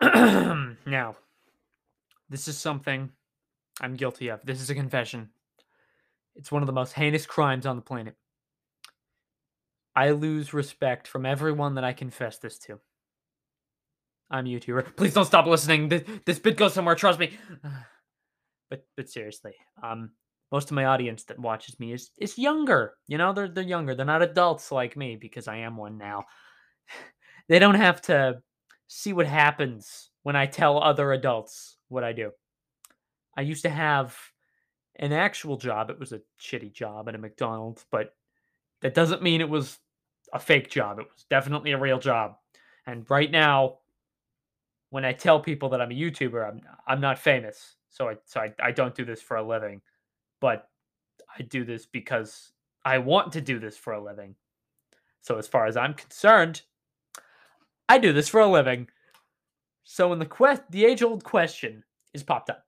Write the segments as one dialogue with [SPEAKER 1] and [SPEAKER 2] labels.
[SPEAKER 1] now, this is something I'm guilty of. This is a confession. It's one of the most heinous crimes on the planet. I lose respect from everyone that I confess this to. I'm a YouTuber. Please don't stop listening. This, this bit goes somewhere. Trust me. But but seriously, um, most of my audience that watches me is is younger. You know, they're they're younger. They're not adults like me because I am one now. they don't have to see what happens when I tell other adults what I do. I used to have an actual job. It was a shitty job at a McDonald's, but that doesn't mean it was a fake job. It was definitely a real job. And right now, when I tell people that I'm a YouTuber, I'm I'm not famous. So I so I, I don't do this for a living. But I do this because I want to do this for a living. So as far as I'm concerned, I do this for a living. So when the quest the age-old question is popped up.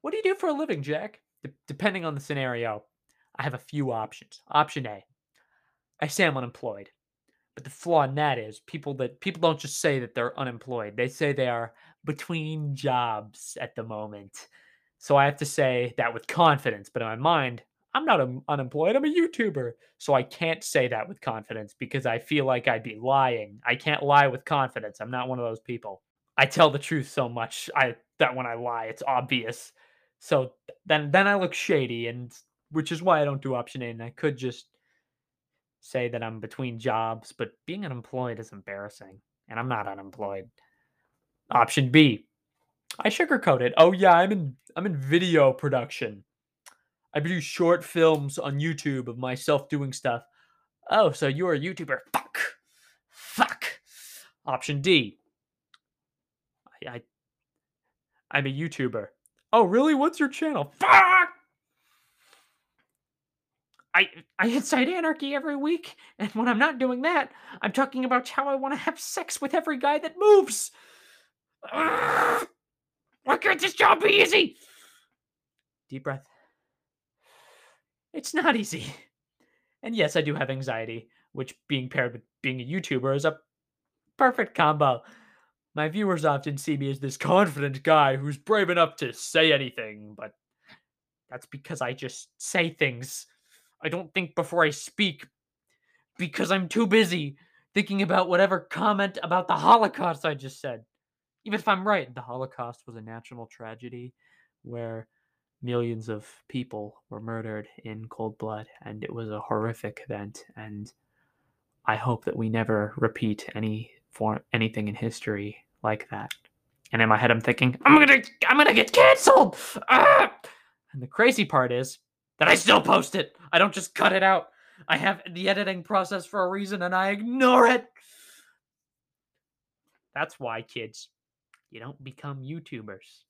[SPEAKER 1] What do you do for a living, Jack? D- depending on the scenario, I have a few options. Option A, I say I'm unemployed. But the flaw in that is people that people don't just say that they're unemployed. They say they are between jobs at the moment. So I have to say that with confidence, but in my mind, I'm not un- unemployed. I'm a YouTuber. So I can't say that with confidence because I feel like I'd be lying. I can't lie with confidence. I'm not one of those people. I tell the truth so much I that when I lie, it's obvious. So then then I look shady and which is why I don't do option A and I could just say that I'm between jobs, but being unemployed is embarrassing, and I'm not unemployed. Option B, I sugarcoat it. Oh yeah, I'm in I'm in video production. I produce short films on YouTube of myself doing stuff. Oh, so you're a YouTuber? Fuck, fuck. Option D, I, I I'm a YouTuber. Oh really? What's your channel? Fuck. I I incite anarchy every week, and when I'm not doing that, I'm talking about how I want to have sex with every guy that moves. Ugh! Why can't this job be easy? Deep breath. It's not easy. And yes, I do have anxiety, which being paired with being a YouTuber is a perfect combo. My viewers often see me as this confident guy who's brave enough to say anything, but that's because I just say things I don't think before I speak because I'm too busy thinking about whatever comment about the Holocaust I just said. Even if I'm right, the Holocaust was a national tragedy where millions of people were murdered in cold blood, and it was a horrific event. And I hope that we never repeat any form anything in history like that. And in my head, I'm thinking, I'm gonna, I'm gonna get canceled. Ah! And the crazy part is, that I still post it. I don't just cut it out. I have the editing process for a reason and I ignore it. That's why, kids, you don't become YouTubers.